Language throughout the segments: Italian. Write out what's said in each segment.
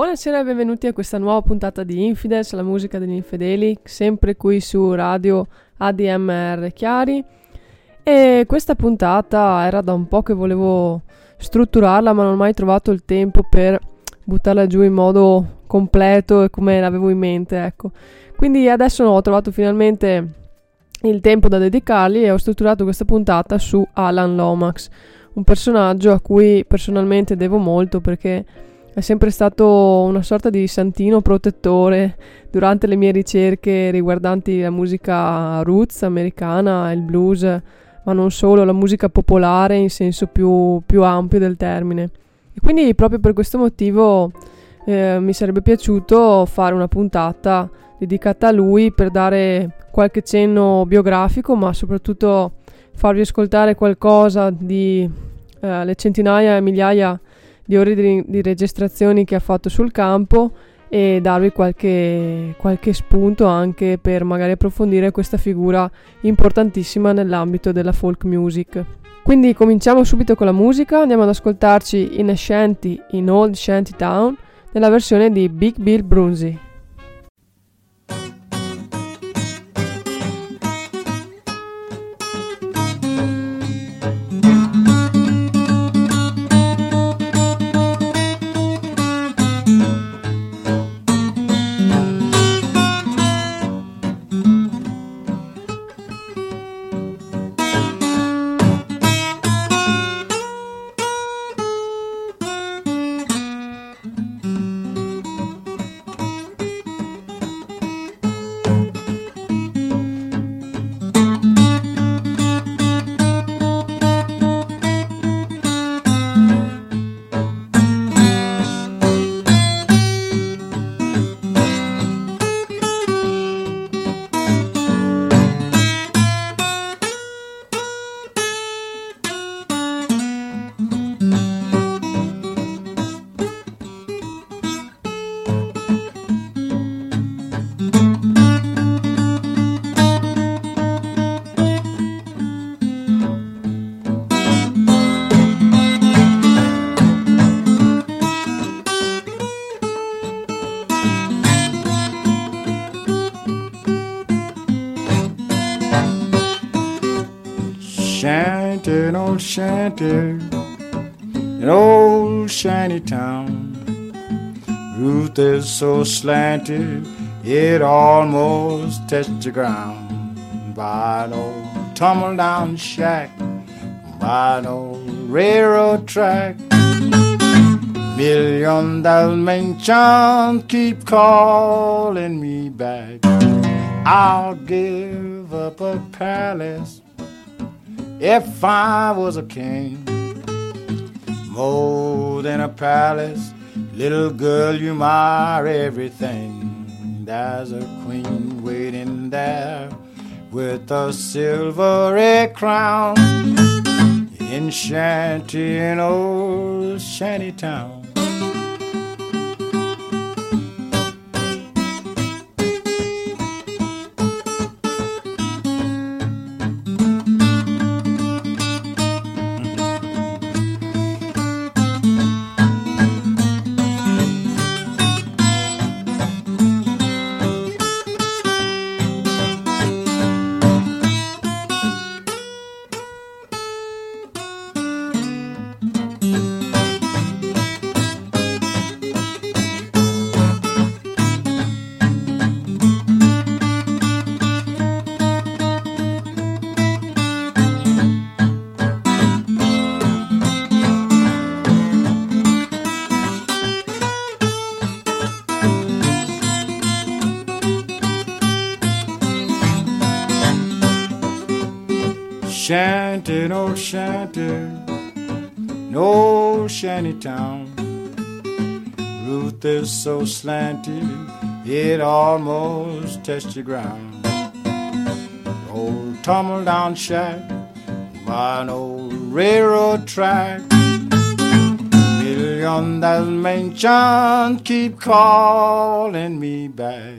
Buonasera e benvenuti a questa nuova puntata di Infidels, la musica degli infedeli, sempre qui su radio ADMR Chiari. E questa puntata era da un po' che volevo strutturarla, ma non ho mai trovato il tempo per buttarla giù in modo completo e come l'avevo in mente, ecco. Quindi adesso ho trovato finalmente il tempo da dedicargli e ho strutturato questa puntata su Alan Lomax, un personaggio a cui personalmente devo molto perché è sempre stato una sorta di santino protettore durante le mie ricerche riguardanti la musica roots americana, il blues, ma non solo, la musica popolare in senso più, più ampio del termine. E quindi proprio per questo motivo eh, mi sarebbe piaciuto fare una puntata dedicata a lui per dare qualche cenno biografico, ma soprattutto farvi ascoltare qualcosa di eh, le centinaia e migliaia di ore di, di, registrazioni che ha fatto sul campo e darvi qualche, qualche spunto anche per magari approfondire questa figura importantissima nell'ambito della folk music. Quindi cominciamo subito con la musica, andiamo ad ascoltarci in a Shanty in Old Shanty Town nella versione di Big Bill Brunzi. Shanty, an old shiny town. Roof is so slanted, it almost touched the ground. By an old tumble down shack, by an old railroad track. Million Dalmatians keep calling me back. I'll give up a palace if I was a king, more than a palace, little girl, you my everything. There's a queen waiting there with a silvery crown in shanty in old shanty town. Shanty town. Roof is so slanty, it almost touched the ground. Old tumble down shack by an old railroad track. Million Dalmatians keep calling me back.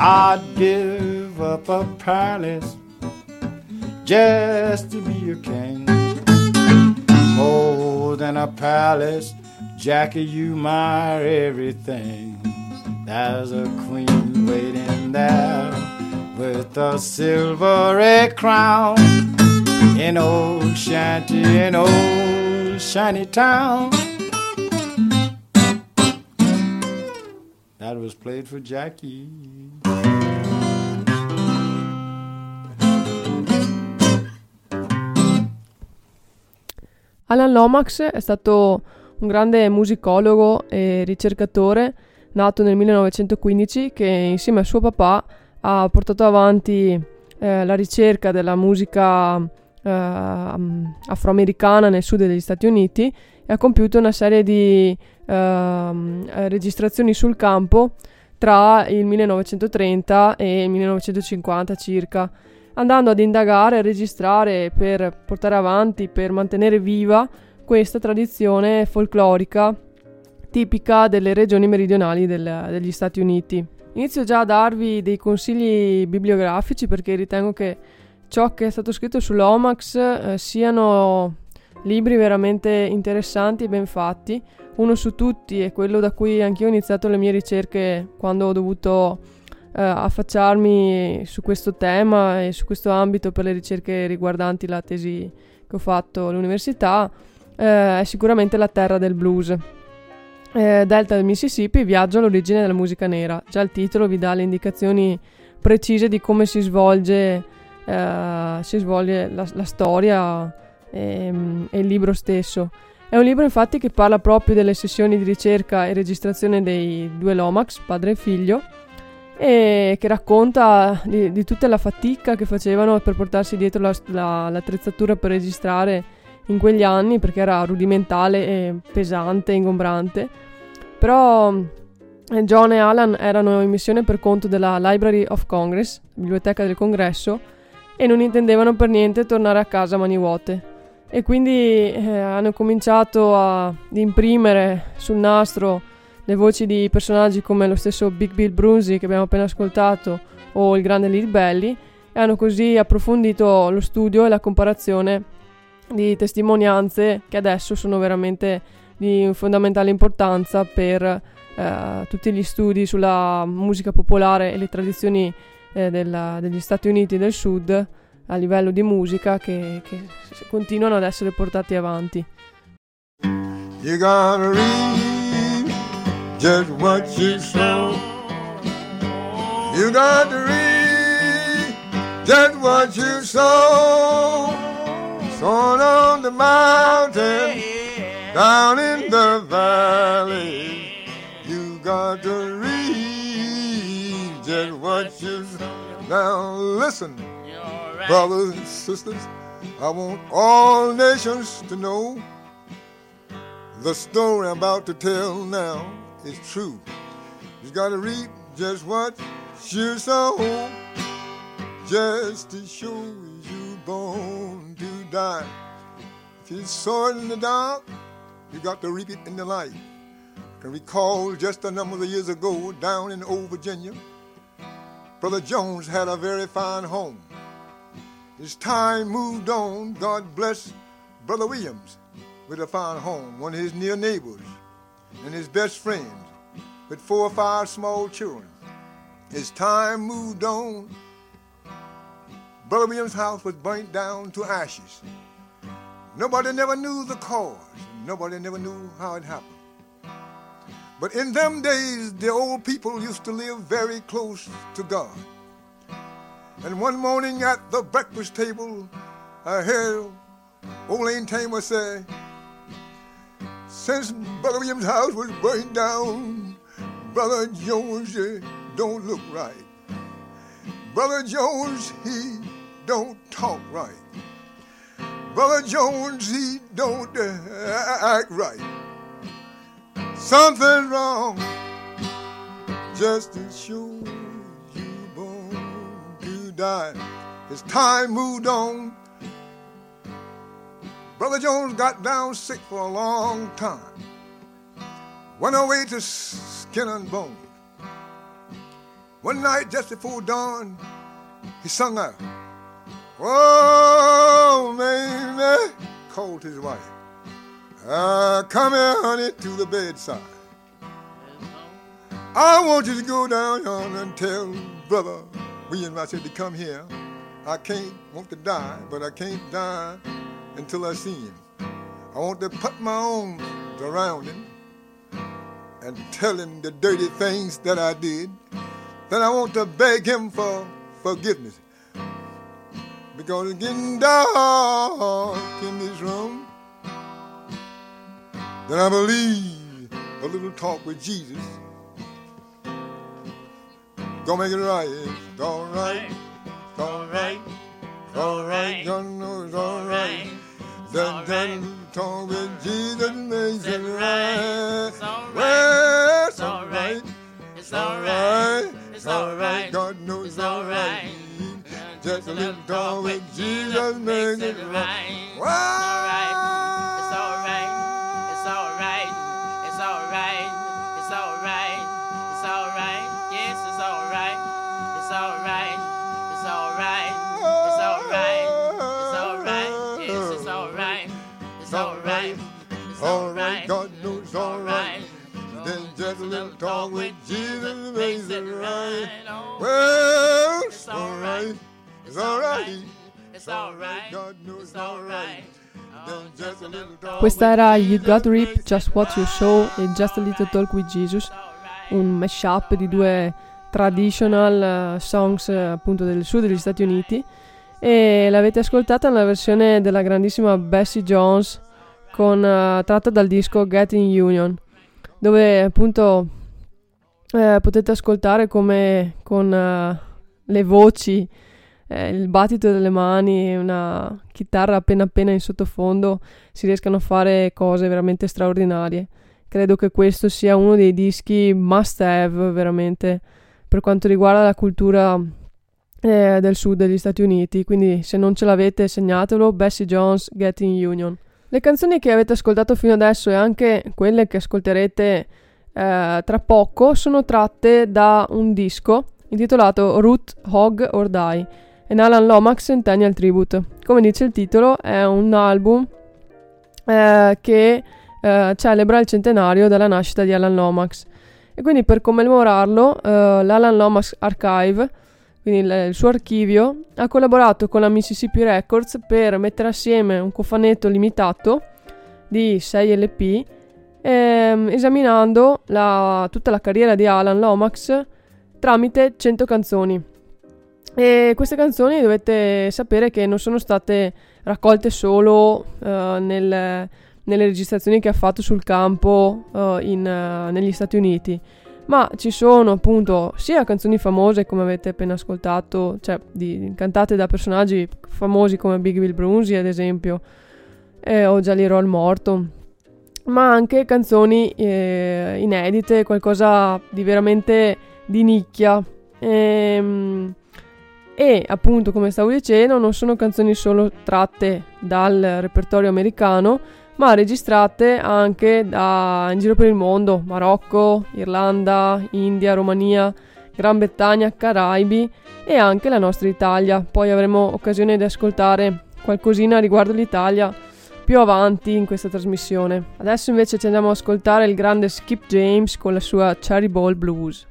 I'd give up a palace just to be a king. Oh, More than a palace, Jackie, you my everything. There's a queen waiting there with a silvery crown in old shanty, in old shiny town. That was played for Jackie. Alan Lomax è stato un grande musicologo e ricercatore nato nel 1915 che insieme a suo papà ha portato avanti eh, la ricerca della musica eh, afroamericana nel sud degli Stati Uniti e ha compiuto una serie di eh, registrazioni sul campo tra il 1930 e il 1950 circa andando ad indagare e registrare per portare avanti, per mantenere viva questa tradizione folclorica tipica delle regioni meridionali del, degli Stati Uniti. Inizio già a darvi dei consigli bibliografici perché ritengo che ciò che è stato scritto sull'Omax eh, siano libri veramente interessanti e ben fatti. Uno su tutti è quello da cui anch'io ho iniziato le mie ricerche quando ho dovuto eh, affacciarmi su questo tema e su questo ambito per le ricerche riguardanti la tesi che ho fatto all'università eh, è sicuramente la terra del blues. Eh, Delta del Mississippi, viaggio all'origine della musica nera. Già il titolo vi dà le indicazioni precise di come si svolge, eh, si svolge la, la storia e, ehm, e, il libro stesso. È un libro infatti che parla proprio delle sessioni di ricerca e registrazione dei due Lomax, padre e figlio, e che racconta di, di, tutta la fatica che facevano per portarsi dietro la, la, l'attrezzatura per registrare in quegli anni perché era rudimentale e pesante, ingombrante. Però eh, John e Alan erano in missione per conto della Library of Congress, biblioteca del congresso, e non intendevano per niente tornare a casa a mani vuote. E quindi eh, hanno cominciato ad imprimere sul nastro le voci di personaggi come lo stesso Big Bill Brunzi che abbiamo appena ascoltato o il grande Lead Belly e hanno così approfondito lo studio e la comparazione di testimonianze che adesso sono veramente di fondamentale importanza per eh, tutti gli studi sulla musica popolare e le tradizioni eh, della, degli Stati Uniti del Sud a livello di musica che, che continuano ad essere portati avanti. You gotta read just what you sow. You got to read just what you sow. Sown on the mountain, down in the valley. You got to read just what you sow. Now listen, brothers and sisters, I want all nations to know the story I'm about to tell now is true. You gotta reap just what you sow, just to show you born to die. If you sow it in the dark, you got to reap it in the light. I can recall just a number of years ago down in old Virginia, Brother Jones had a very fine home. As time moved on, God bless Brother Williams with a fine home, one of his near neighbors and his best friend with four or five small children. As time moved on, Brother William's house was burnt down to ashes. Nobody never knew the cause. Nobody never knew how it happened. But in them days, the old people used to live very close to God. And one morning at the breakfast table, I heard old Tamer say, since Brother William's house was burned down, Brother Jones eh, don't look right. Brother Jones, he don't talk right. Brother Jones, he don't uh, act right. Something's wrong, just to show you born to die. As time moved on, Brother Jones got down sick for a long time. Went away to skin and bone. One night just before dawn, he sung out, Oh, baby, called his wife. Uh, come here, honey, to the bedside. I want you to go down yonder and tell brother William I said to come here. I can't want to die, but I can't die until I see him. I want to put my arms around him and tell him the dirty things that I did. Then I want to beg him for forgiveness. Because it's getting dark in this room. Then I believe a little talk with Jesus. Gonna make it right. It's all right. It's all right. It's all right. You know it's all right. Then then talk with Jesus makes it right. Well, it's all right. It's all right. It's all right. God knows it's all right. Just a little talk with Jesus makes it right. Well, It's all Questa era You Got Rip, Just What You Saw e Just a Little Talk with Jesus, un mashup di due traditional eh, songs eh, appunto del sud degli Stati Uniti. E l'avete ascoltata nella versione della grandissima Bessie Jones con, eh, tratta dal disco Getting Union dove appunto eh, potete ascoltare come con eh, le voci eh, il battito delle mani, una chitarra appena appena in sottofondo si riescano a fare cose veramente straordinarie. Credo che questo sia uno dei dischi must have veramente per quanto riguarda la cultura eh, del sud degli Stati Uniti, quindi se non ce l'avete segnatelo, Bessie Jones, Getting Union. Le canzoni che avete ascoltato fino adesso e anche quelle che ascolterete eh, tra poco sono tratte da un disco intitolato Root, Hog or Die An Alan Lomax Centennial Tribute. Come dice il titolo, è un album eh, che eh, celebra il centenario della nascita di Alan Lomax. E quindi per commemorarlo, eh, l'Alan Lomax Archive, quindi il, il suo archivio, ha collaborato con la Mississippi Records per mettere assieme un cofanetto limitato di 6 LP, ehm, esaminando la- tutta la carriera di Alan Lomax tramite 100 canzoni. E queste canzoni dovete sapere che non sono state raccolte solo eh, nel- nelle registrazioni che ha fatto sul campo eh, in, eh, negli Stati Uniti, ma ci sono appunto sia canzoni famose come avete appena ascoltato, cioè di- cantate da personaggi famosi come Big Bill Brunsi ad esempio, eh, o Jolly Roll Morton, ma anche canzoni eh, inedite, qualcosa di veramente di nicchia. Ehm, e appunto, come stavo dicendo, non sono canzoni solo tratte dal repertorio americano, ma registrate anche da, in giro per il mondo, Marocco, Irlanda, India, Romania, Gran Bretagna, Caraibi e anche la nostra Italia. Poi avremo occasione di ascoltare qualcosina riguardo l'Italia più avanti in questa trasmissione. Adesso invece ci andiamo ad ascoltare il grande Skip James con la sua Cherry Ball Blues.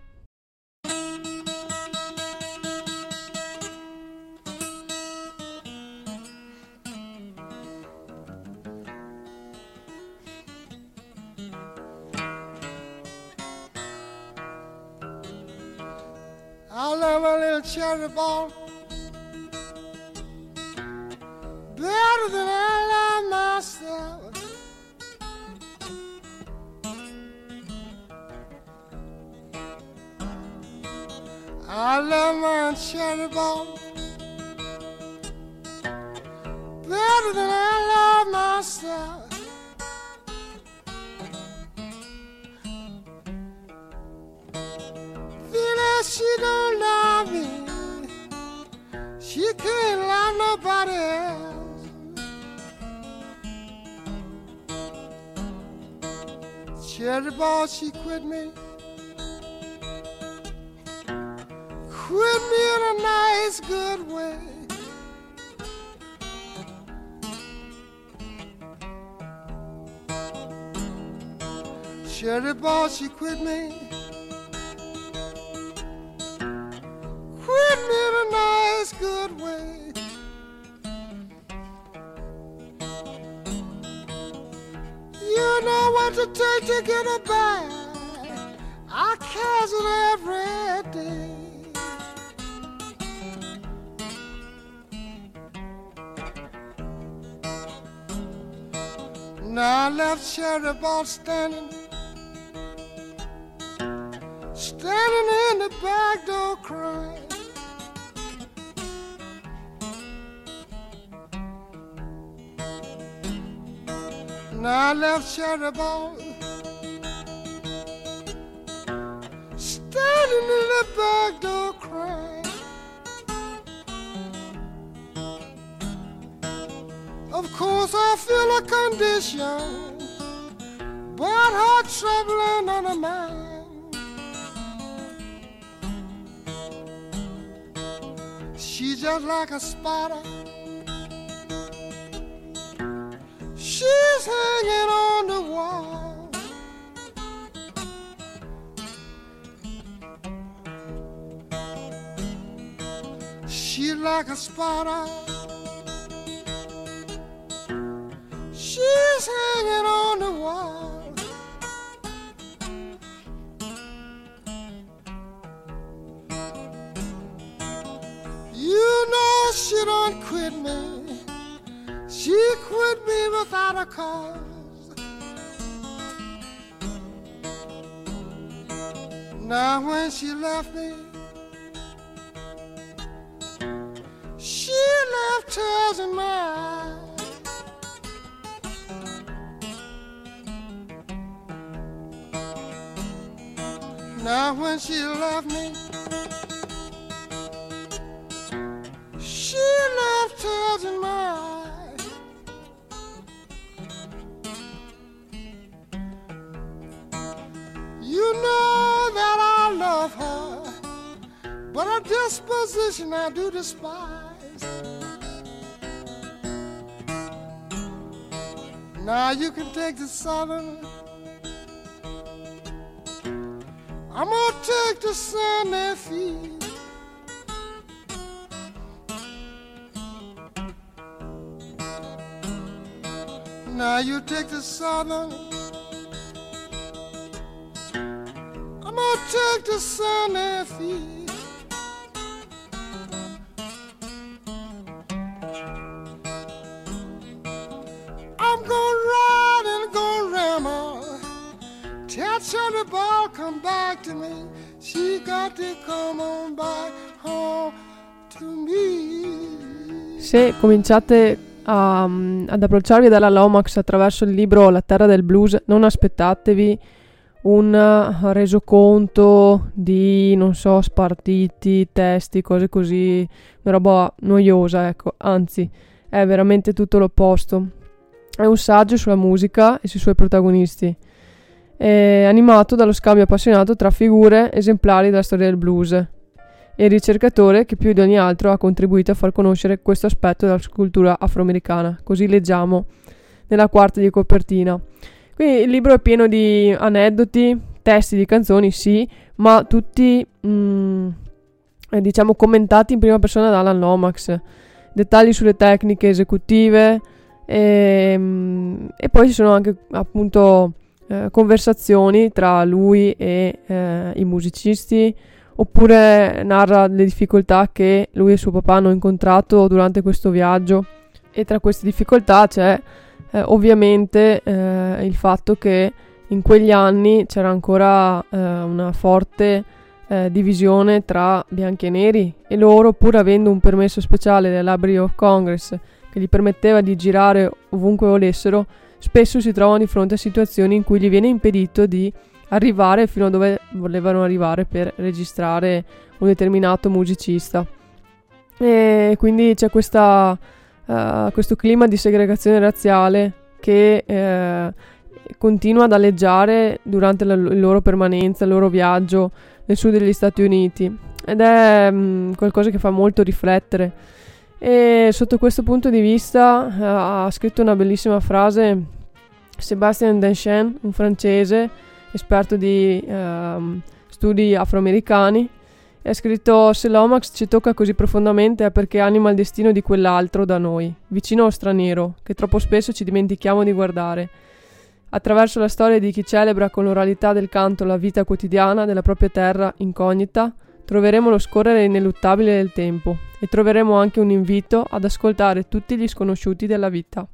Love a little cherry ball better than I love myself. I love my cherry ball better than I love myself. Phyllis, she don't love me. She can't love nobody else. Cherry ball, she quit me. Quit me in a nice, good way. Sherry Ball, she quit me. Good way. You know what to take to get her back. I cares it every day. Now I left Cherry Ball standing, standing in the back door crying. I left Cherry Ball standing in the back door crying. Of course, I feel a condition, but her trouble ain't none of mine. She's just like a spider. Like a spider. She's hanging on the wall. You know she don't quit me. She quit me without a cause. Now when she left me, my eyes. Now when she left me, she left my eyes. You know that I love her, but her disposition I do despise. Now you can take the southern. I'm gonna take the Santa Fe. Now you take the southern. I'm gonna take the Santa Fe. Ball come back to me. She got to come on back home to me. Se cominciate a, ad approcciarvi dalla Lomax attraverso il libro La terra del blues, non aspettatevi un resoconto di, non so, spartiti, testi, cose così, una roba noiosa, ecco, anzi, è veramente tutto l'opposto. È un saggio sulla musica e sui suoi protagonisti, è animato dallo scambio appassionato tra figure esemplari della storia del blues e il ricercatore che più di ogni altro ha contribuito a far conoscere questo aspetto della cultura afroamericana, così leggiamo nella quarta di copertina. Quindi il libro è pieno di aneddoti, testi di canzoni, sì, ma tutti mm, eh, diciamo commentati in prima persona da Alan Lomax. Dettagli sulle tecniche esecutive e, mm, e poi ci sono anche appunto eh, conversazioni tra lui e eh, i musicisti oppure narra le difficoltà che lui e suo papà hanno incontrato durante questo viaggio. E tra queste difficoltà c'è eh, ovviamente eh, il fatto che in quegli anni c'era ancora eh, una forte divisione tra bianchi e neri e loro pur avendo un permesso speciale della Library of Congress che gli permetteva di girare ovunque volessero spesso si trovano di fronte a situazioni in cui gli viene impedito di arrivare fino a dove volevano arrivare per registrare un determinato musicista. E quindi c'è questa, uh, questo clima di segregazione razziale che uh, continua ad alleggiare durante la loro permanenza, il loro viaggio nel sud degli Stati Uniti ed è um, qualcosa che fa molto riflettere. E sotto questo punto di vista uh, ha scritto una bellissima frase Sébastien Deschamps, un francese, esperto di ehm, studi afroamericani, ha scritto se l'Omax ci tocca così profondamente è perché anima il destino di quell'altro da noi, vicino o straniero, che troppo spesso ci dimentichiamo di guardare. Attraverso la storia di chi celebra con l'oralità del canto la vita quotidiana della propria terra incognita, troveremo lo scorrere ineluttabile del tempo e troveremo anche un invito ad ascoltare tutti gli sconosciuti della vita.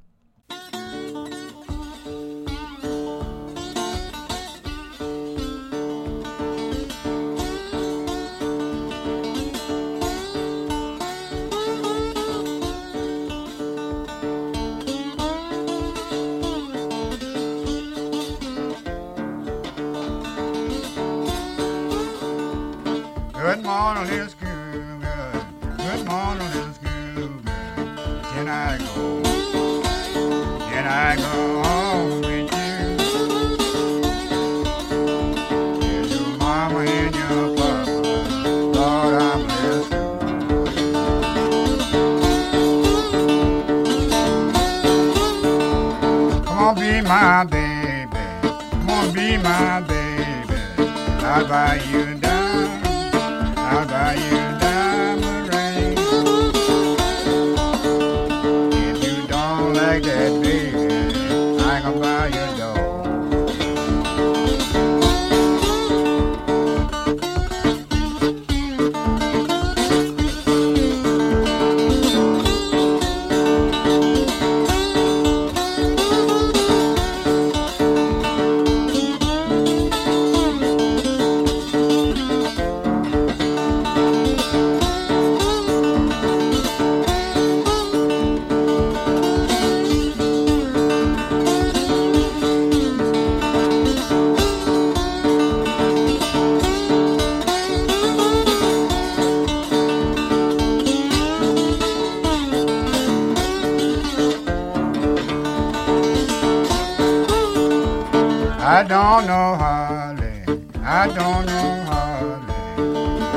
I don't know Harley. I don't know Harley.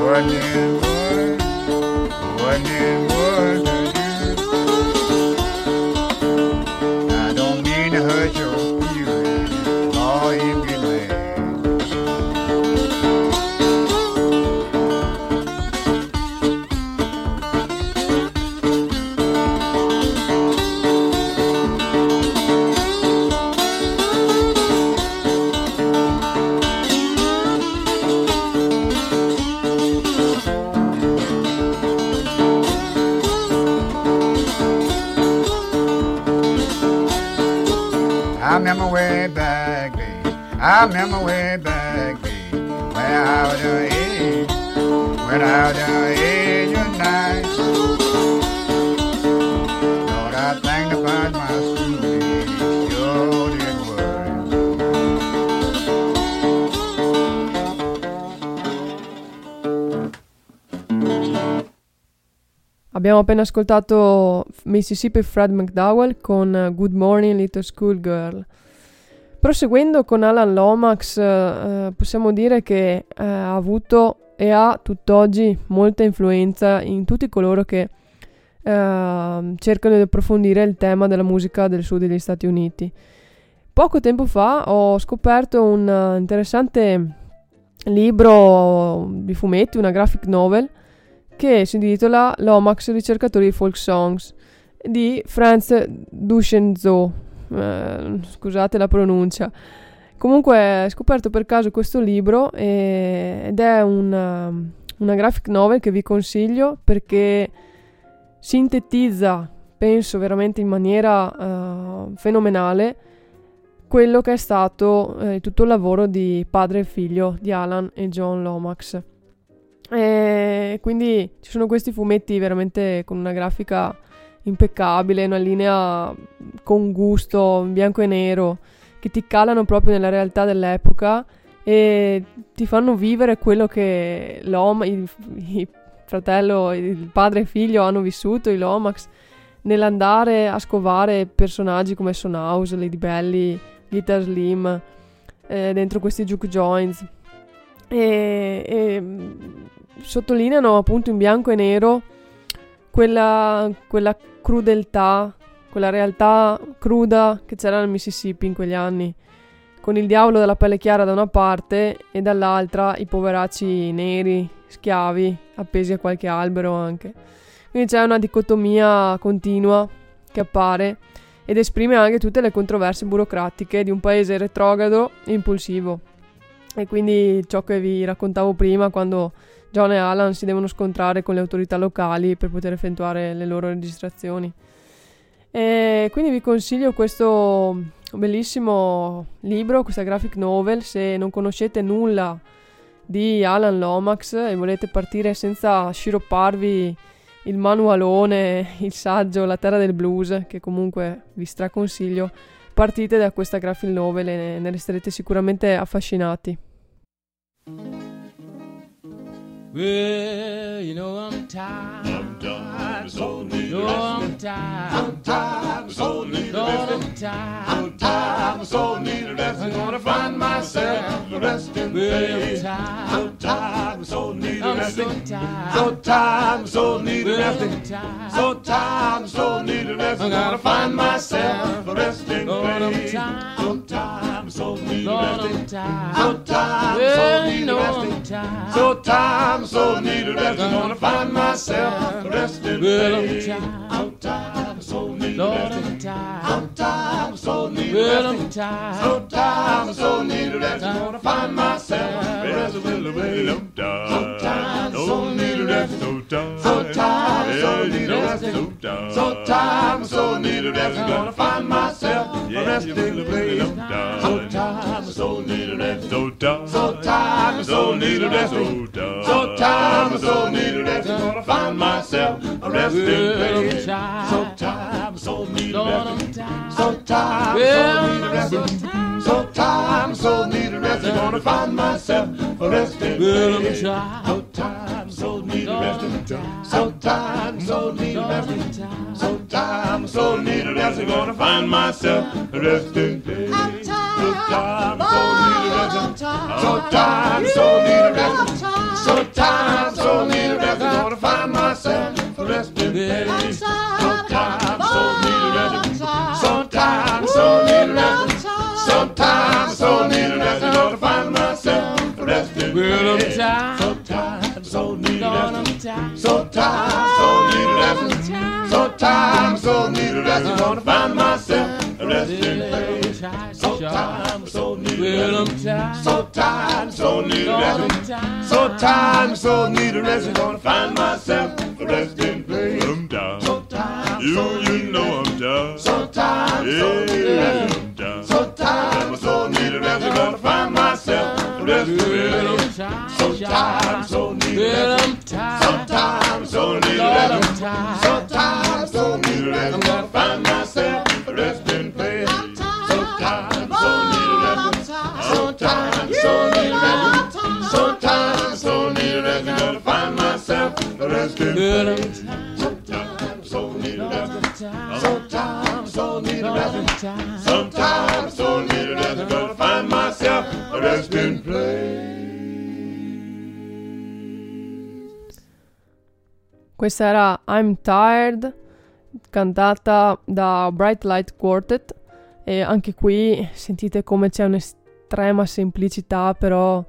What in wood? What in wood Remember way back. When I was your age, when I was your age of nine. Lord, I think about my school days. Sure did worry. Abbiamo appena ascoltato Mississippi Fred McDowell con Good Morning Little Schoolgirl. Proseguendo con Alan Lomax, eh, possiamo dire che eh, ha avuto e ha tutt'oggi molta influenza in tutti coloro che eh, cercano di approfondire il tema della musica del sud degli Stati Uniti. Poco tempo fa ho scoperto un eh, interessante libro di fumetti, una graphic novel, che si intitola Lomax ricercatori di folk songs di Franz Duchenzo. Eh, scusate la pronuncia. Comunque ho scoperto per caso questo libro e- ed è una, una graphic novel che vi consiglio perché sintetizza, penso veramente in maniera eh, fenomenale, quello che è stato eh, tutto il lavoro di padre e figlio di Alan e John Lomax. E quindi ci sono questi fumetti veramente con una grafica impeccabile, una linea con gusto, bianco e nero, che ti calano proprio nella realtà dell'epoca e ti fanno vivere quello che l'Om, il, il fratello, il padre e figlio hanno vissuto, i Lomax, nell'andare a scovare personaggi come Son House, Lady Belly, Guitar Slim, eh, dentro questi juke joints. E, e sottolineano appunto in bianco e nero quella, quella crudeltà, quella realtà cruda che c'era nel Mississippi in quegli anni, con il diavolo della pelle chiara da una parte e dall'altra i poveracci neri, schiavi, appesi a qualche albero anche. Quindi c'è una dicotomia continua che appare ed esprime anche tutte le controversie burocratiche di un paese retrogrado e impulsivo. E quindi ciò che vi raccontavo prima quando John e Alan si devono scontrare con le autorità locali per poter effettuare le loro registrazioni. E quindi vi consiglio questo bellissimo libro, questa graphic novel, se non conoscete nulla di Alan Lomax e volete partire senza sciropparvi il manualone, il saggio La terra del blues, che comunque vi straconsiglio, partite da questa graphic novel e ne resterete sicuramente affascinati. Well, you know I'm tired. I'm tired, so need No. I'm tired. I'm tired, so need Lord, rest. I'm tired. I'm tired, so need rest. I'm gonna find myself resting Well, I'm tired. So tired, so need I'm rest. tired. So tired, so need Well, rest. I'm tired. So tired, so need rest. I'm gonna find myself resting Lord, I'm tired. So tired, so need Lord, I'm tired. So tired, so need rest. I'm tired. So time, so need a rest. I'm gonna find myself resting Well, I'm tired. So time, so need a rest. I'm tired. So time, so need a Well, I'm tired. So time, so need a rest. I'm gonna find myself resting place. So time, so need a. So time, so time, so need a rest. So time, so time, so need a rest. I'm gonna find myself a resting place. So time, so need a rest. So time, so time, so need a rest. So time, so need a rest. I'm gonna find myself a resting I'm place. tired. So time, so need a rest. I'm tired. So time, so need a rest. So time, so need a rest. I'm gonna find myself a resting Well, I'm place. tired. So so need a rest. I'm tired. So so need a rest. I'm tired. So so need a rest. I'm gonna find myself resting place. So time, so need a rest. So time, so need a rest. So time, so need a rest. I'm gonna find myself resting. So time, so need a rest. So time, so need a rest. So time, so need a rest. I'm gonna find myself resting Well, I'm tired. So time, so need a Lord, rest. I'm tired. So time, so need a rest. So time, so need a rest. I'm gonna find myself a resting place. So time, so need a Well, I'm rest. tired. So time, so need a Lord, I'm rest. tired. So time, so need a rest. I'm gonna find myself a resting place. I'm down. So time, You, so you need a know Questa era I'm Tired, cantata da Bright Light Quartet e anche qui sentite come c'è un'estrema semplicità, però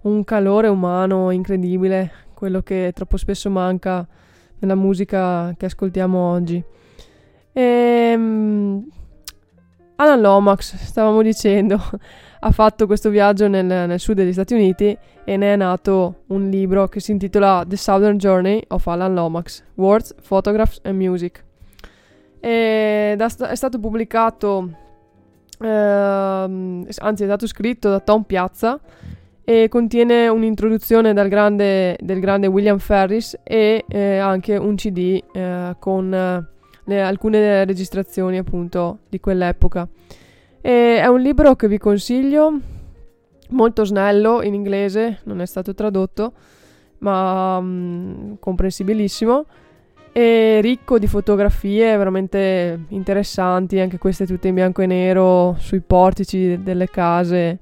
un calore umano incredibile, quello che troppo spesso manca nella musica che ascoltiamo oggi. E, Alan Lomax, stavamo dicendo, ha fatto questo viaggio nel, nel sud degli Stati Uniti e ne è nato un libro che si intitola The Southern Journey of Alan Lomax, Words, Photographs and Music. Ed è sta- è stato pubblicato, ehm, anzi è stato scritto da Tom Piazza e contiene un'introduzione grande- del grande William Ferris e eh, anche un CD eh, con eh, le- alcune registrazioni appunto di quell'epoca. E è un libro che vi consiglio, molto snello in inglese, non è stato tradotto, ma mm, comprensibilissimo. E ricco di fotografie veramente interessanti, anche queste tutte in bianco e nero sui portici delle case,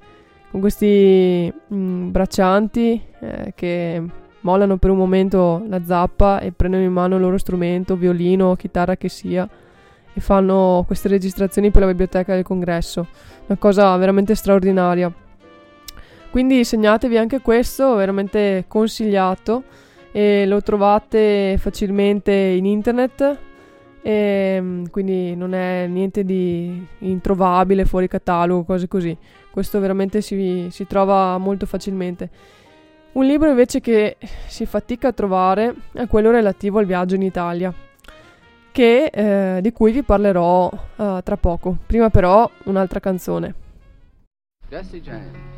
con questi mm, braccianti eh, che mollano per un momento la zappa e prendono in mano il loro strumento, violino, chitarra che sia, e fanno queste registrazioni per la biblioteca del congresso. Una cosa veramente straordinaria. Quindi segnatevi anche questo, veramente consigliato e lo trovate facilmente in internet e mm, quindi non è niente di introvabile fuori catalogo, cose così. Questo veramente si, si trova molto facilmente. Un libro invece che si fatica a trovare è quello relativo al viaggio in Italia, che, eh, di cui vi parlerò uh, tra poco. Prima però un'altra canzone. Jesse James.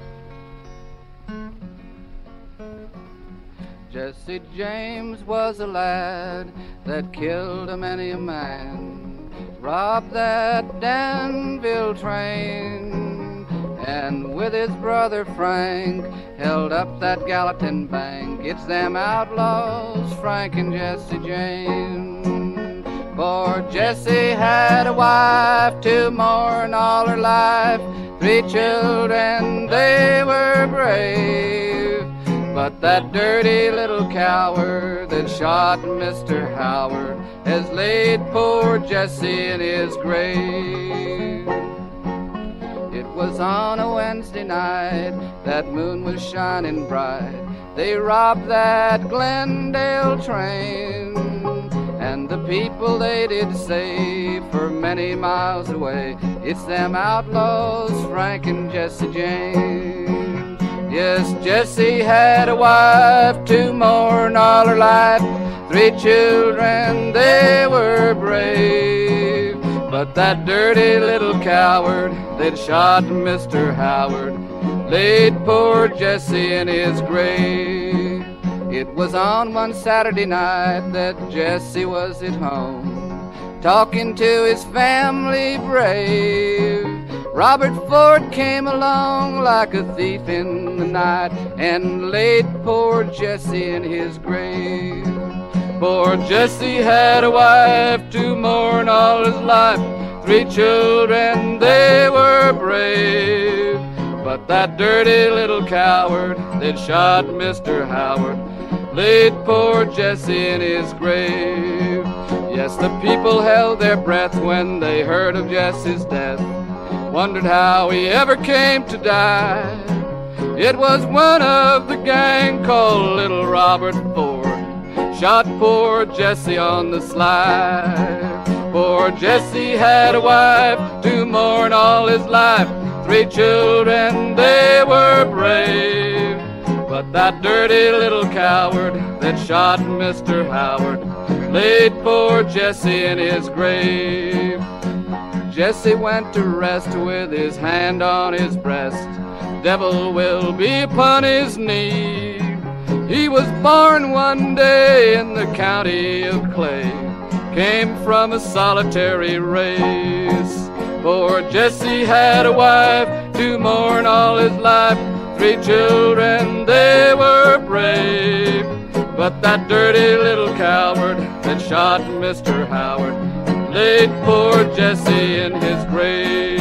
Jesse James was a lad that killed many a man, robbed that Danville train, and with his brother Frank held up that Gallatin bank. It's them outlaws, Frank and Jesse James. For Jesse had a wife to mourn all her life, three children, they were brave. But that dirty little coward that shot Mr. Howard has laid poor Jesse in his grave. It was on a Wednesday night, that moon was shining bright. They robbed that Glendale train, and the people they did say for many miles away, it's them outlaws, Frank and Jesse James. Yes, Jesse had a wife to mourn all her life, three children, they were brave. But that dirty little coward that shot Mr. Howard laid poor Jesse in his grave. It was on one Saturday night that Jesse was at home, talking to his family brave. Robert Ford came along like a thief in the night and laid poor Jesse in his grave. Poor Jesse had a wife to mourn all his life, three children, they were brave. But that dirty little coward that shot Mr. Howard laid poor Jesse in his grave. Yes, the people held their breath when they heard of Jesse's death wondered how he ever came to die. It was one of the gang called Little Robert Ford, shot poor Jesse on the slide. Poor Jesse had a wife to mourn all his life, three children, they were brave. But that dirty little coward that shot Mr. Howard laid poor Jesse in his grave. Jesse went to rest with his hand on his breast. Devil will be upon his knee. He was born one day in the county of Clay, came from a solitary race. Poor Jesse had a wife to mourn all his life, three children, they were brave. But that dirty little coward that shot Mr. Howard laid poor Jesse in his grave.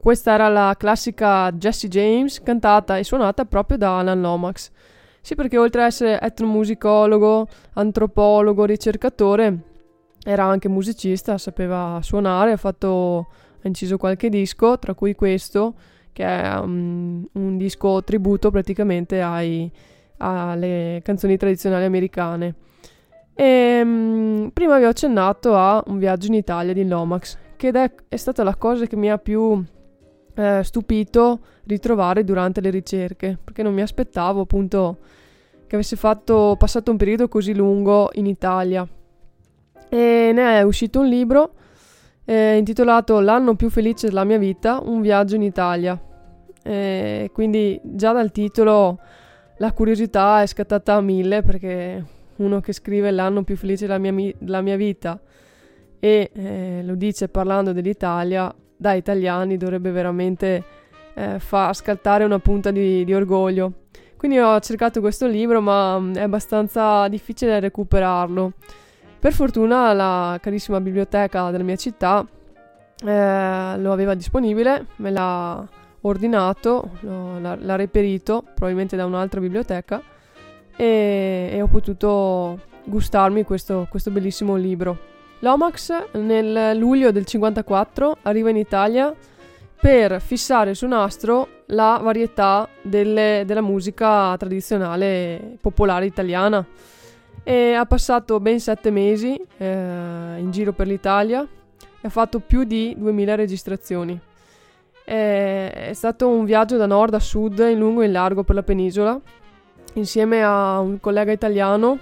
Questa era la classica Jesse James cantata e suonata proprio da Alan Lomax. Sì, perché oltre ad essere etnomusicologo, antropologo, ricercatore, era anche musicista, sapeva suonare, ha fatto ha inciso qualche disco, tra cui questo, che è um, un disco tributo praticamente ai, alle canzoni tradizionali americane. E, um, prima vi ho accennato a un viaggio in Italia di Lomax, che è, è stata la cosa che mi ha più eh, stupito ritrovare durante le ricerche, perché non mi aspettavo appunto che avesse fatto, passato un periodo così lungo in Italia. E ne è uscito un libro eh, intitolato L'anno più felice della mia vita, un viaggio in Italia. E quindi già dal titolo la curiosità è scattata a mille perché uno che scrive l'anno più felice della mia, della mia vita e eh, lo dice parlando dell'Italia, da italiani dovrebbe veramente eh, far scattare una punta di, di, orgoglio. Quindi ho cercato questo libro, ma mm, è abbastanza difficile recuperarlo. Per fortuna la carissima biblioteca della mia città eh, lo aveva disponibile, me l'ha ordinato, lo, l'ha, l'ha reperito, probabilmente da un'altra biblioteca e, e ho potuto gustarmi questo, questo bellissimo libro. L'Omax nel luglio del 54 arriva in Italia per fissare su nastro la varietà delle, della musica tradizionale popolare italiana. E ha passato ben sette mesi eh, in giro per l'Italia e ha fatto più di 2000 registrazioni. È, stato un viaggio da nord a sud, in lungo e in largo per la penisola, insieme a un collega italiano,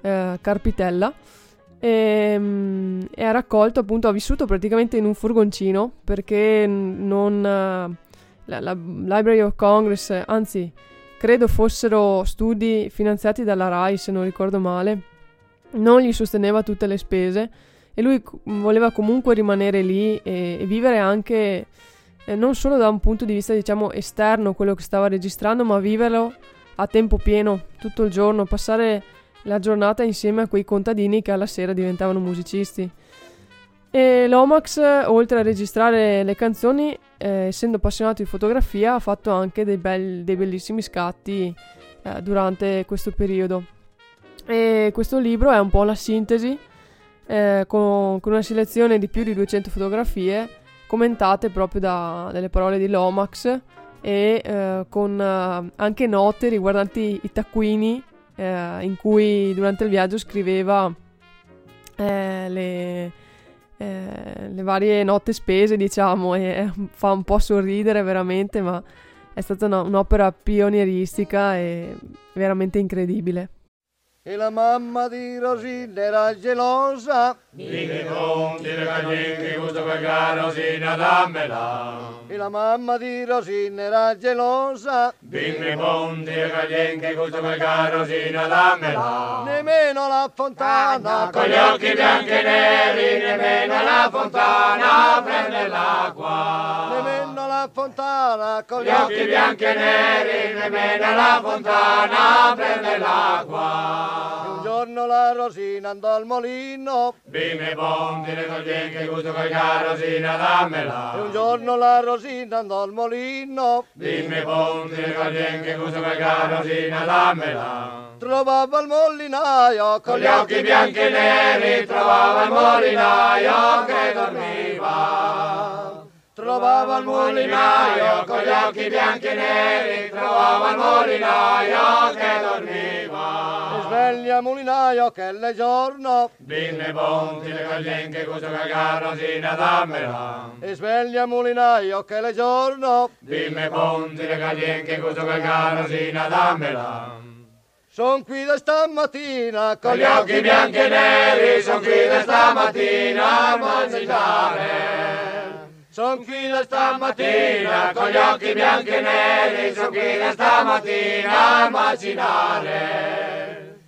eh, Carpitella, e, mm, e, ha raccolto appunto, ha vissuto praticamente in un furgoncino perché non... Eh, la, la Library of Congress, anzi credo fossero studi finanziati dalla RAI se non ricordo male, non gli sosteneva tutte le spese e lui voleva comunque rimanere lì e, e vivere anche eh, non solo da un punto di vista diciamo esterno quello che stava registrando ma viverlo a tempo pieno tutto il giorno passare la giornata insieme a quei contadini che alla sera diventavano musicisti e l'Omax oltre a registrare le canzoni eh, essendo appassionato di fotografia ha fatto anche dei, belli, dei bellissimi scatti eh, durante questo periodo. E questo libro è un po' la sintesi eh, con, con, una selezione di più di 200 fotografie commentate proprio da, dalle parole di Lomax e eh, con eh, anche note riguardanti i taccuini eh, in cui durante il viaggio scriveva le, eh, le, varie note spese diciamo e fa un po' sorridere veramente ma è stata una, un'opera pionieristica e veramente incredibile. E la mamma di Rosina era gelosa. Dite conti le cagnette, gusto quel Rosina dammela. E la mamma di Rosina era gelosa. Dimmi ponti le cagnette, gusto quel Rosina dammela. Nemmeno la fontana. Con gli occhi bianchi e neri, nemmeno la fontana prende l'acqua. Nemmeno la fontana. Con gli occhi bianchi e neri, nemmeno la fontana prende l'acqua. Un giorno la Rosina andò al molino. Bimbe ponti le coglienche che gusto quel Rosina dammela. E un giorno la Rosina andò al molino. Bimbe ponti le coglienche che gusto quel Rosina dammela. Trovava il molinaio con gli occhi bianchi e neri, trovava il molinaio che dormiva. Trovava il molinaio con gli occhi bianchi e neri, trovava il molinaio che dormiva. E sveglia molinaio che le giorno, Binne ponti le coglienche, cosa cagarosina dammela. E sveglia molinaio che le giorno, Binne ponti le coglienche, cosa cagarosina dammela. Son qui da stamattina con gli occhi bianchi e neri, son qui da stamattina a mangiare. Son qui da stamattina con gli occhi bianchi e neri, son qui da stamattina a macinare.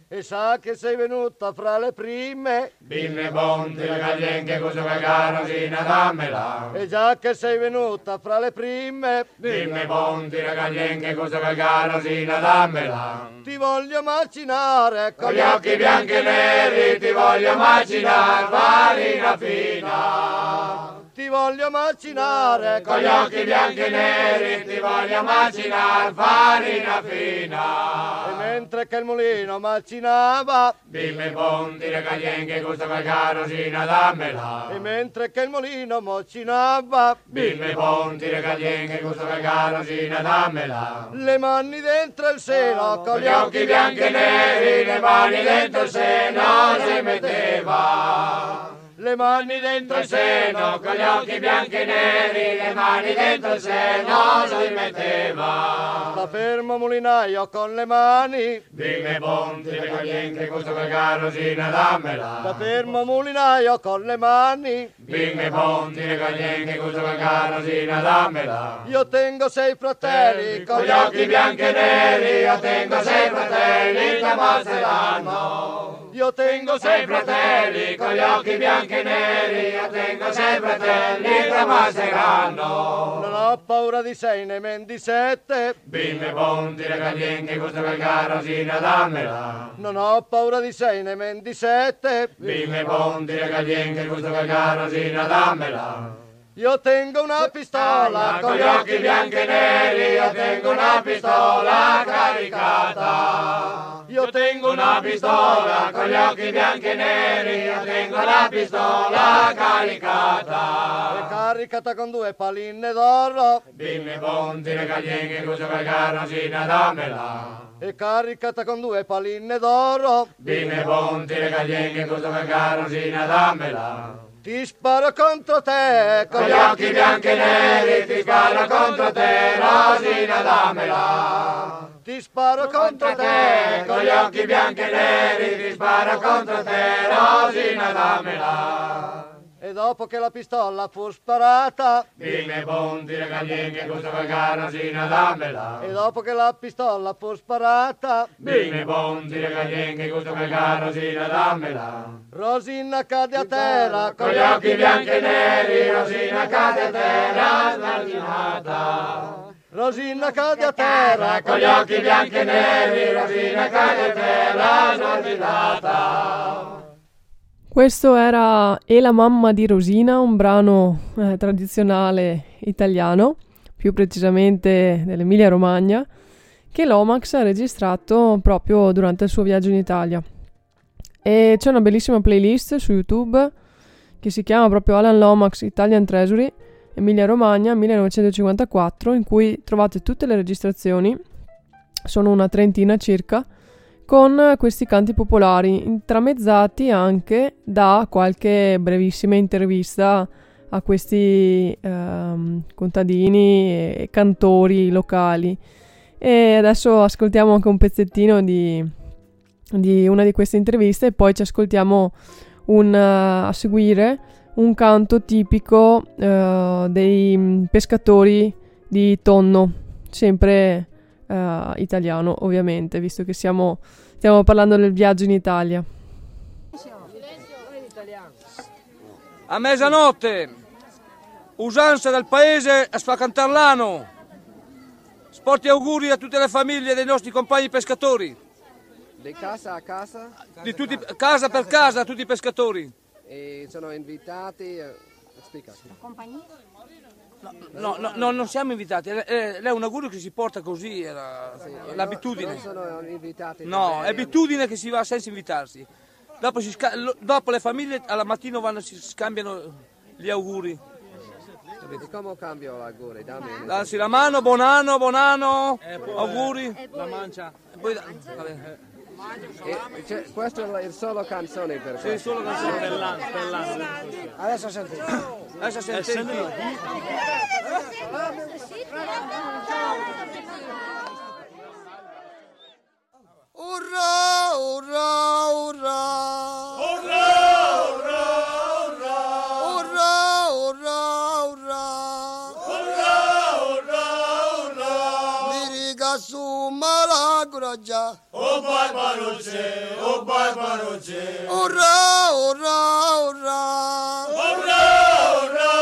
E sa che sei venuta fra le prime. Binne bonti le caglienche cosa cagarosina dammela. E già che sei venuta fra le prime. Binne bonti le caglienche cosa cagarosina dammela. Ti voglio macinare con gli occhi bianchi e neri Ti voglio macinare farina fina ti voglio macinare con gli occhi bianchi e neri, ti voglio macinare farina fina. E mentre che il mulino macinava, bimbe ponti le caglienche, gusto quel carosina dammela. E mentre che il mulino macinava, bimbe ponti le caglienche, gusto quel carosina dammela. Le mani dentro il seno, con gli occhi bianchi e neri, le mani dentro il seno si metteva le mani dentro il seno, con gli occhi bianchi e neri, le mani dentro il seno si metteva. La fermo mulinaio con le mani, dimmi ponti, le coglienche, questo quel carosina, dammela. La fermo mulinaio con le mani, dimmi ponti, le coglienche, questo quel carosina, dammela. Io tengo sei fratelli, con gli occhi bianchi e neri, io tengo sei fratelli che ammazzeranno. Io tengo sei fratelli, con gli occhi bianchi e neri, io tengo sei fratelli che masseranno. Non ho paura di sei né men di sette. Bimbe ponti le caglienche, questo quel carosina dammela. Non ho paura di sei né men di sette. Bimbe ponti le caglienche, questo quel carosina dammela. Io tengo una pistola con gli occhi bianchi e neri, io tengo una pistola caricata. Io tengo una pistola con gli occhi bianchi e neri, io tengo la pistola caricata. È caricata con due paline d'oro. Bimbi bonti le gaglienghe, cucio che carosina dammela. È caricata con due paline d'oro. Bimbi bonti le gaglienghe, cucio che carosina dammela. Ti sparo contro te Con gli occhi bianchi e neri ti sparo contro te, Rosina dammela. Ti sparo contro te con gli occhi bianchi e neri ti sparo contro te, Rosina dammela. E dopo che la pistola fu sparata Bimbi bonti le gaglienghe, cucio che carosina dammela. E dopo che la pistola fu sparata Bimbi bonti le gaglienghe, cucio che carosina dammela. Rosina cade a terra Con gli occhi bianchi e neri, Rosina cade a terra, sardinata. Rosina cade a terra Con gli occhi bianchi e neri, Rosina cade a terra, sardinata. Questo era E la mamma di Rosina, un brano eh, tradizionale italiano, più precisamente dell'Emilia Romagna, che l'Omax ha registrato proprio durante il suo viaggio in Italia. E c'è una bellissima playlist su YouTube che si chiama proprio Alan Lomax Italian Treasury Emilia Romagna 1954, in cui trovate tutte le registrazioni, sono una trentina circa, con questi canti popolari, intramezzati anche da qualche brevissima intervista a questi ehm, contadini e cantori locali. E adesso ascoltiamo anche un pezzettino di, di una di queste interviste e poi ci ascoltiamo un, eh, a seguire un canto tipico eh, dei mm, pescatori di tonno, sempre eh, italiano ovviamente, visto che siamo, stiamo parlando del viaggio in Italia. A mezzanotte, usanza del paese a sfa cantar l'ano. Sporti auguri a tutte le famiglie dei nostri compagni pescatori, Di casa a casa di tutti, casa per casa, a tutti i pescatori. e sono invitati. eh, Spiega. No, no, no, non siamo invitati, è, è- è un augurio che si porta così, è la- Non l'abitudine. sono invitati. No, è abitudine che si va senza invitarsi. Dopo, dopo le famiglie alla mattina vanno, si scambiano gli auguri. E come cambio l'auguri? Dammi Dansi la mano, buon anno, buon anno, auguri. La mancia. E poi, vabbè. E- cioè, questo è il solo canzone per Sì, questo. solo canzone per l'anno. Adesso senti. Adesso senti. Urrà, urrà, urrà Urrà, urrà, urrà O barbaroce, o barbaroce Urrà, urrà, urrà Urrà, urrà,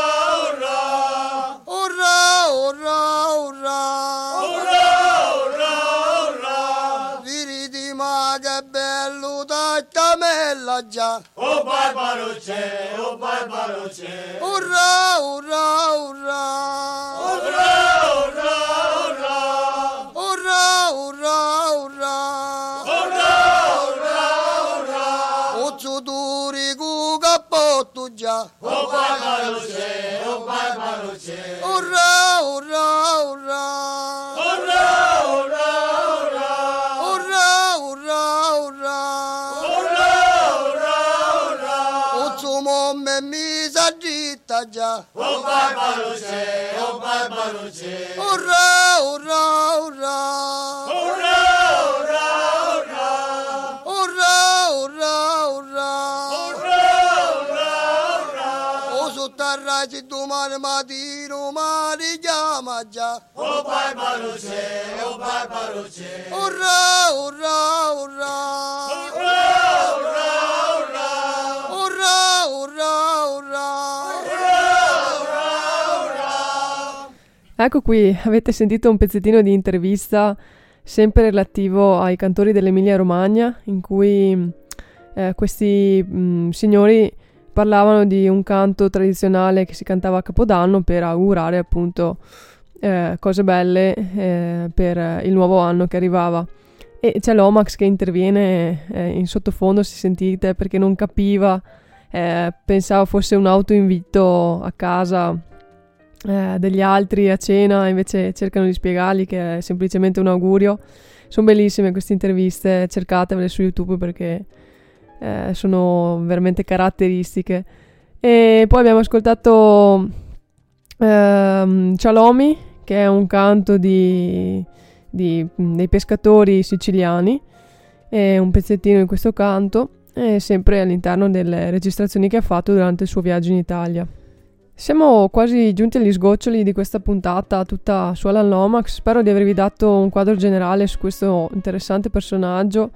urrà Urrà, urrà, urrà Viri di ma che bello tattamella già. Oh barbaroce, oh barbaroce Urrà, urrà, urrà Urrà, urrà, urrà Urrà, urrà, urrà cappotto già Oh barbaroce, oh barbaroce Urrà, urrà, urrà Urrà, urrà, urrà Urrà, urrà, urrà Urrà, urrà, urrà Uzzu momme mi sa dritta già Oh barbaroce, oh barbaroce Urrà, O sotterrati domani mattino ma richiama già O barbaroce, o barbaroce Urrà, urrà, urrà Urrà, urrà, urrà Urrà, urrà, urrà Ecco qui, avete sentito un pezzettino di intervista sempre relativo ai cantori dell'Emilia Romagna, in cui eh, questi mh, signori parlavano di un canto tradizionale che si cantava a Capodanno per augurare appunto eh, cose belle eh, per il nuovo anno che arrivava. E c'è l'Omax che interviene eh, in sottofondo, si sentite, perché non capiva, eh, pensava fosse un autoinvito a casa eh, degli altri a cena, invece cercano di spiegargli che è semplicemente un augurio. Sono bellissime queste interviste, cercatevele su YouTube perché eh, sono veramente caratteristiche. E poi abbiamo ascoltato ehm, Cialomi, che è un canto di, di, dei pescatori siciliani, è un pezzettino di questo canto, e sempre all'interno delle registrazioni che ha fatto durante il suo viaggio in Italia. Siamo quasi giunti agli sgoccioli di questa puntata tutta su Alan Lomax. Spero di avervi dato un quadro generale su questo interessante personaggio,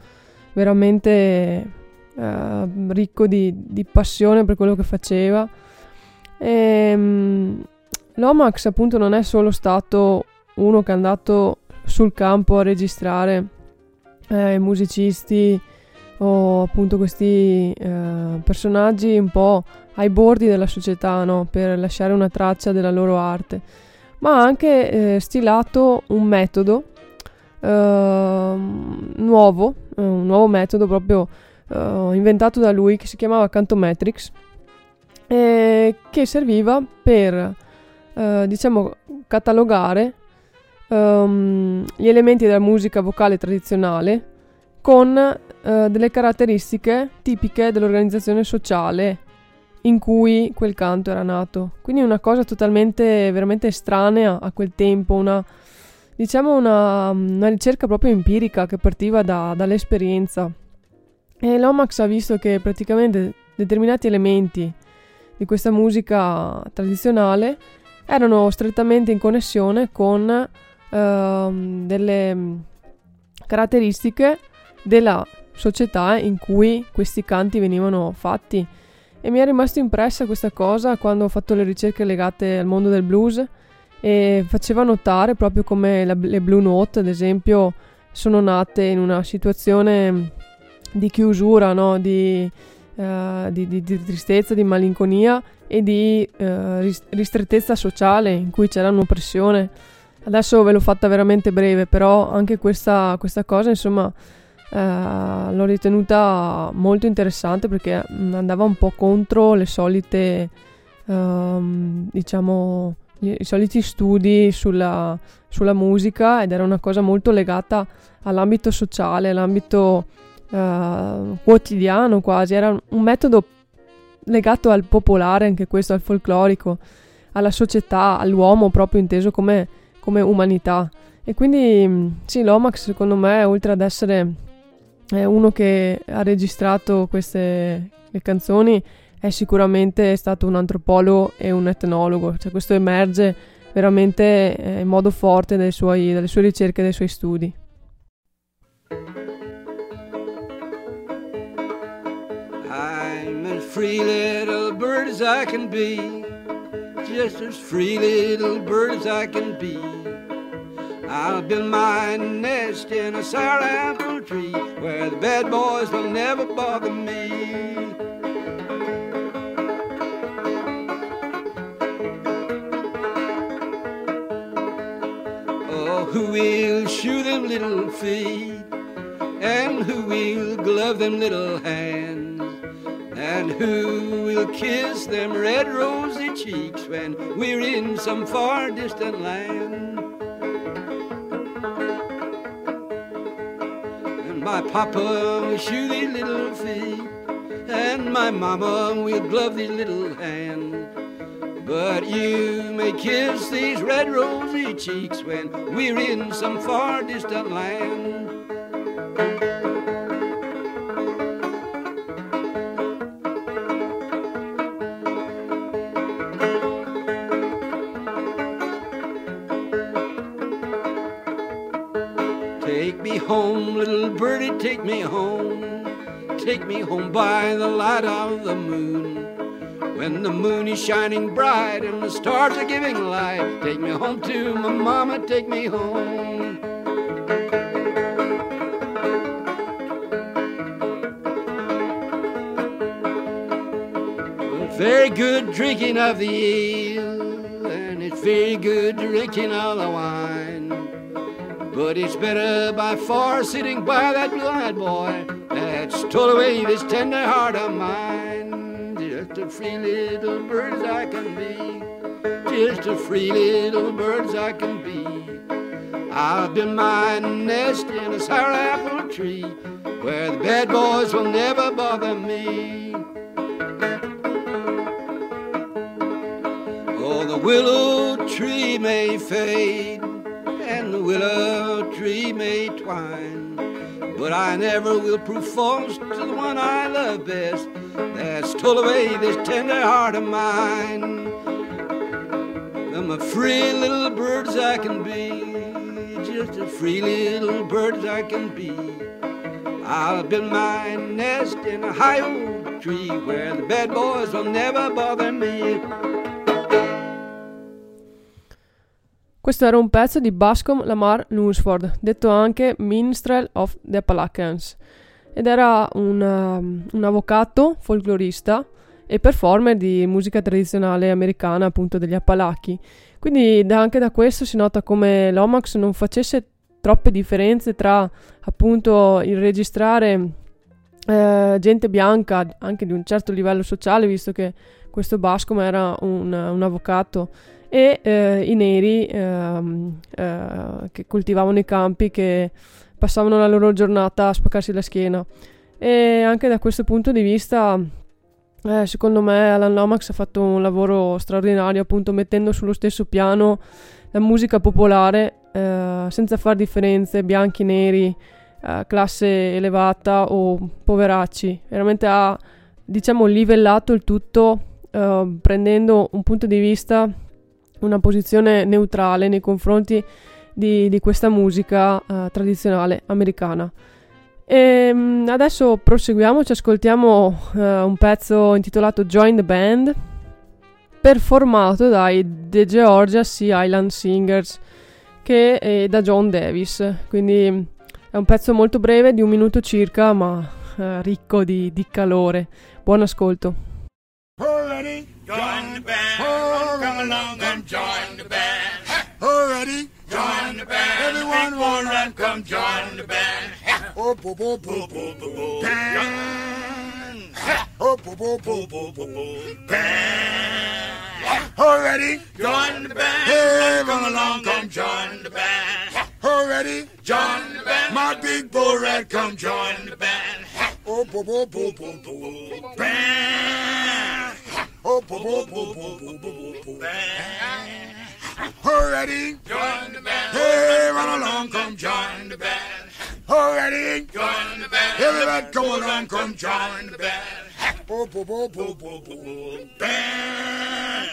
veramente eh, ricco di, di, passione per quello che faceva. E, um, Lomax appunto non è solo stato uno che è andato sul campo a registrare eh, musicisti o appunto questi eh, personaggi un po' ai bordi della società, no? per lasciare una traccia della loro arte, ma ha anche eh, stilato un metodo eh, nuovo, eh, un nuovo metodo proprio eh, inventato da lui che si chiamava Cantometrics, che serviva per eh, diciamo catalogare um, gli elementi della musica vocale tradizionale con uh, delle caratteristiche tipiche dell'organizzazione sociale in cui quel canto era nato. Quindi una cosa totalmente, veramente estranea a quel tempo, una, diciamo una, una ricerca proprio empirica che partiva da, dall'esperienza. E Lomax ha visto che praticamente determinati elementi di questa musica tradizionale erano strettamente in connessione con uh, delle caratteristiche della società in cui questi canti venivano fatti. E mi è rimasto impressa questa cosa quando ho fatto le ricerche legate al mondo del blues e faceva notare proprio come la, le Blue Note, ad esempio, sono nate in una situazione di chiusura, no? di, uh, di, di, di, tristezza, di malinconia e di uh, ristrettezza sociale in cui c'era un'oppressione. Adesso ve l'ho fatta veramente breve, però anche questa, questa cosa, insomma, Uh, l'ho ritenuta molto interessante perché mm, andava un po' contro le solite, uh, diciamo, i soliti studi sulla, sulla, musica ed era una cosa molto legata all'ambito sociale, all'ambito uh, quotidiano quasi. Era un metodo legato al popolare, anche questo, al folclorico, alla società, all'uomo proprio inteso come, come umanità. E quindi mm, sì, l'Omax secondo me, oltre ad essere è uno che ha registrato queste canzoni è sicuramente stato un antropologo e un etnologo, cioè questo emerge veramente eh, in modo forte suoi, dalle sue ricerche e dai suoi studi. Free little bird as I can be, just as free little bird as I can be. I'll build my nest in a sour apple tree where the bad boys will never bother me. Oh, who will shoe them little feet and who will glove them little hands? And who will kiss them red rosy cheeks when we're in some far distant land? And my papa will shoe these little feet, and my mama will glove these little hands. But you may kiss these red rosy cheeks when we're in some far distant land. Take me home. Take me home by the light of the moon. When the moon is shining bright and the stars are giving light, take me home to my mama, take me home. Oh, very good drinking of the ale, and it's very good drinking of the wine. But it's better by far sitting by that blue-eyed boy that stole away this tender heart of mine. Just a free little bird as I can be, just a free little bird as I can be. I'll build my nest in a sour apple tree where the bad boys will never bother me. Oh, the willow tree may fade willow tree may twine, but I never will prove false to the one I love best That's stole away this tender heart of mine. I'm a free little bird as I can be, just a free little bird as I can be. I'll build my nest in a high old tree where the bad boys will never bother me. Questo era un pezzo di Bascom Lamar Lunsford, detto anche Minstrel of the Appalachians, ed era un, um, un avvocato, folclorista e performer di musica tradizionale americana, appunto degli Appalachi. Quindi da- anche da questo si nota come l'Omax non facesse troppe differenze tra appunto il registrare eh, gente bianca anche di un certo livello sociale, visto che questo Bascom era un, un avvocato, e eh, i neri ehm, eh, che coltivavano i campi, che passavano la loro giornata a spaccarsi la schiena. E anche da questo punto di vista, eh, secondo me, Alan Lomax ha fatto un lavoro straordinario, appunto mettendo sullo stesso piano la musica popolare eh, senza far differenze, bianchi, neri, eh, classe elevata o poveracci. Veramente ha, diciamo, livellato il tutto eh, prendendo un punto di vista, una posizione neutrale nei confronti di, di questa musica eh, tradizionale americana. E mm, adesso proseguiamo, ci ascoltiamo eh, un pezzo intitolato Join the Band, performato dai The Georgia Sea Island Singers che è da John Davis. Quindi è un pezzo molto breve, di un minuto circa, ma eh, ricco di, di calore. Buon ascolto. Already join the band. Oh, boo, boo, boo, Boo, boo, boo. Band. Oh, boo, boo, boo, Boo, boo, boo. Band. already Join the band. Hey, Come along and join the band. already Join the band. My big bull rat come join the band. Oh, boo, boo, boo, Boo, boo, boo. Band. oh, boo, Boo, boo, boo, boo, boo, boo, boo, All ready? Join the band. Hey, run along, come join the band. All ready? Join the band. Everybody come along, come join the band. Bo bo bo bo bo bo bo band.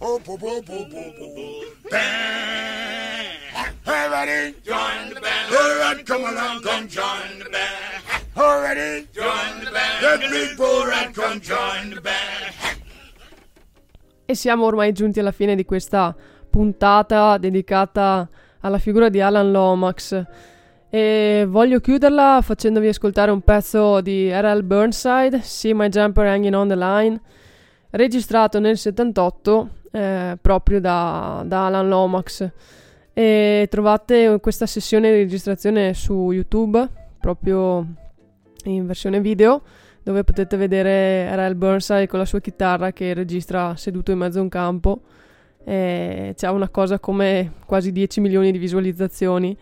Oh bo bo bo bo bo bo band. Everybody join the band. Everybody come along, come join the band. All ready? Join the band. Let me go and come join the band. E siamo ormai giunti alla fine di questa puntata dedicata alla figura di Alan Lomax. E voglio chiuderla facendovi ascoltare un pezzo di R.L. Burnside, See My Jumper Hanging on the Line, registrato nel 78 eh, proprio da, da Alan Lomax. E trovate questa sessione di registrazione su YouTube, proprio in versione video dove potete vedere R.L. Burnside con la sua chitarra che registra seduto in mezzo a un campo. E c'ha una cosa come quasi 10 milioni di visualizzazioni.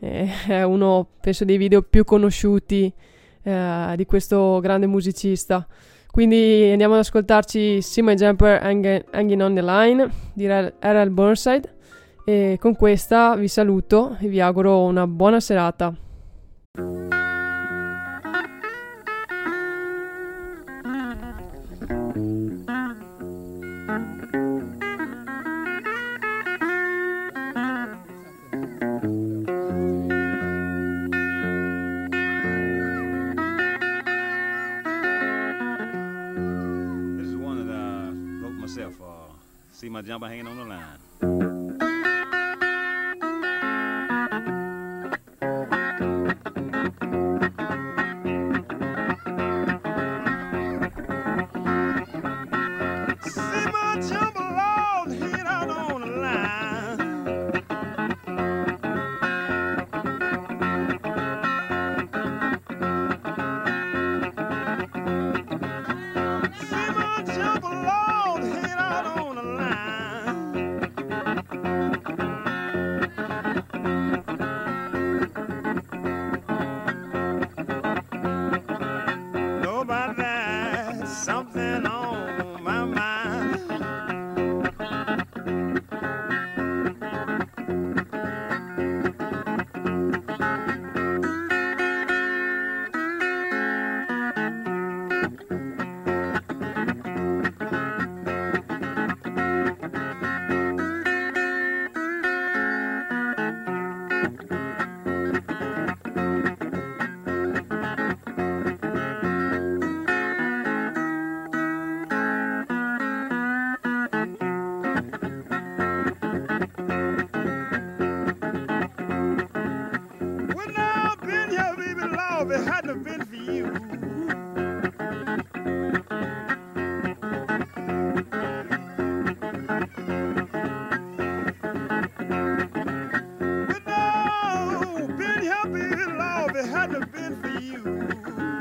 E è uno, penso, dei video più conosciuti eh, di questo grande musicista. Quindi andiamo ad ascoltarci My Jumper Hang- Hanging on the Line di R.L. Burnside. E con questa vi saluto e vi auguro una buona serata. pinapahingin ng ulan. love it hadn't been for you.